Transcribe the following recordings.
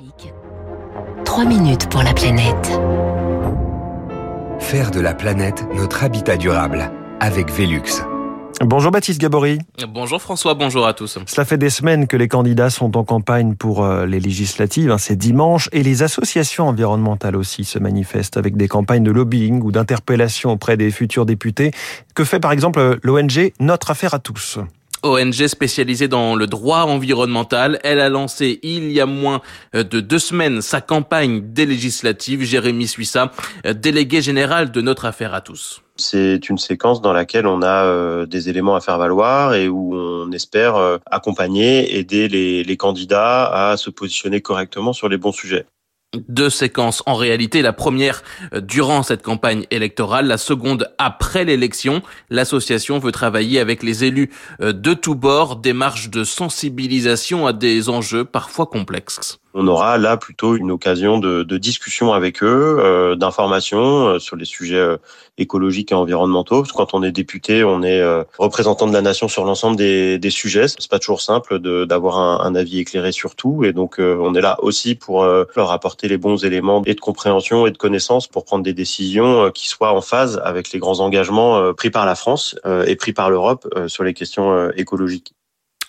Classique. 3 minutes pour la planète. Faire de la planète notre habitat durable avec Velux. Bonjour Baptiste Gabory. Bonjour François, bonjour à tous. Cela fait des semaines que les candidats sont en campagne pour euh, les législatives, hein, c'est dimanche, et les associations environnementales aussi se manifestent avec des campagnes de lobbying ou d'interpellation auprès des futurs députés. Que fait par exemple l'ONG Notre Affaire à tous? ONG spécialisée dans le droit environnemental. Elle a lancé il y a moins de deux semaines sa campagne des législatives. Jérémy Suissa, délégué général de notre affaire à tous. C'est une séquence dans laquelle on a euh, des éléments à faire valoir et où on espère euh, accompagner, aider les candidats à se positionner correctement sur les bons sujets deux séquences en réalité. La première euh, durant cette campagne électorale, la seconde après l'élection. L'association veut travailler avec les élus euh, de tous bords, démarche de sensibilisation à des enjeux parfois complexes on aura là plutôt une occasion de, de discussion avec eux, euh, d'information euh, sur les sujets euh, écologiques et environnementaux. Parce que quand on est député, on est euh, représentant de la nation sur l'ensemble des, des, sujets. C'est pas toujours simple d'avoir un, un, avis éclairé sur tout, et donc on est là aussi pour leur apporter les bons éléments et de compréhension et de connaissance pour prendre des décisions qui soient en phase avec les grands engagements pris par la France et pris par l'Europe sur les questions écologiques.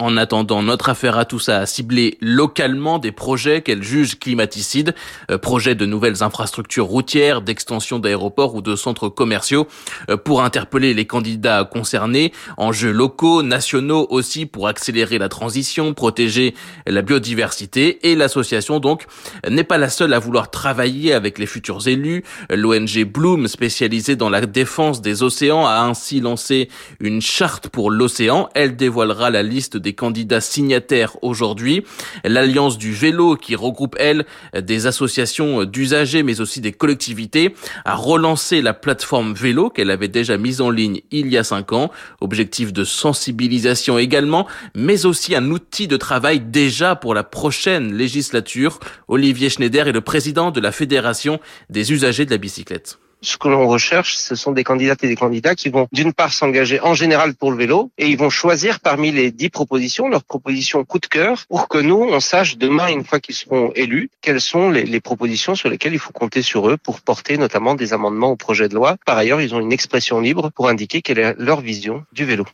En attendant, notre affaire à tout ça a ciblé localement des projets qu'elle juge climaticides, euh, projets de nouvelles infrastructures routières, d'extension d'aéroports ou de centres commerciaux, euh, pour interpeller les candidats concernés, enjeux locaux, nationaux aussi pour accélérer la transition, protéger la biodiversité et l'association donc n'est pas la seule à vouloir travailler avec les futurs élus. L'ONG Bloom, spécialisée dans la défense des océans, a ainsi lancé une charte pour l'océan. Elle dévoilera la liste des candidats signataires aujourd'hui. L'Alliance du vélo, qui regroupe, elle, des associations d'usagers, mais aussi des collectivités, a relancé la plateforme vélo qu'elle avait déjà mise en ligne il y a cinq ans. Objectif de sensibilisation également, mais aussi un outil de travail déjà pour la prochaine législature. Olivier Schneider est le président de la Fédération des usagers de la bicyclette ce que l'on recherche, ce sont des candidates et des candidats qui vont d'une part s'engager en général pour le vélo et ils vont choisir parmi les dix propositions leurs propositions coup de cœur pour que nous, on sache demain, une fois qu'ils seront élus, quelles sont les, les, propositions sur lesquelles il faut compter sur eux pour porter notamment des amendements au projet de loi. Par ailleurs, ils ont une expression libre pour indiquer quelle est leur vision du vélo.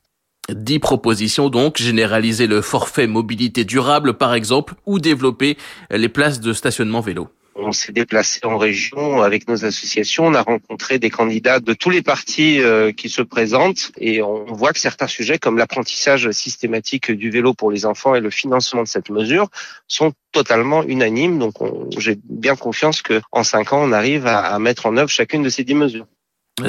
Dix propositions donc, généraliser le forfait mobilité durable par exemple, ou développer les places de stationnement vélo. On s'est déplacé en région avec nos associations. On a rencontré des candidats de tous les partis euh, qui se présentent et on voit que certains sujets comme l'apprentissage systématique du vélo pour les enfants et le financement de cette mesure sont totalement unanimes. Donc j'ai bien confiance que en cinq ans, on arrive à, à mettre en œuvre chacune de ces dix mesures.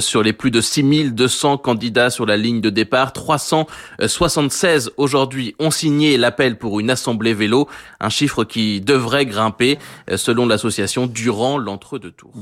Sur les plus de 6200 candidats sur la ligne de départ, 376 aujourd'hui ont signé l'appel pour une assemblée vélo, un chiffre qui devrait grimper selon l'association durant l'entre-deux tours.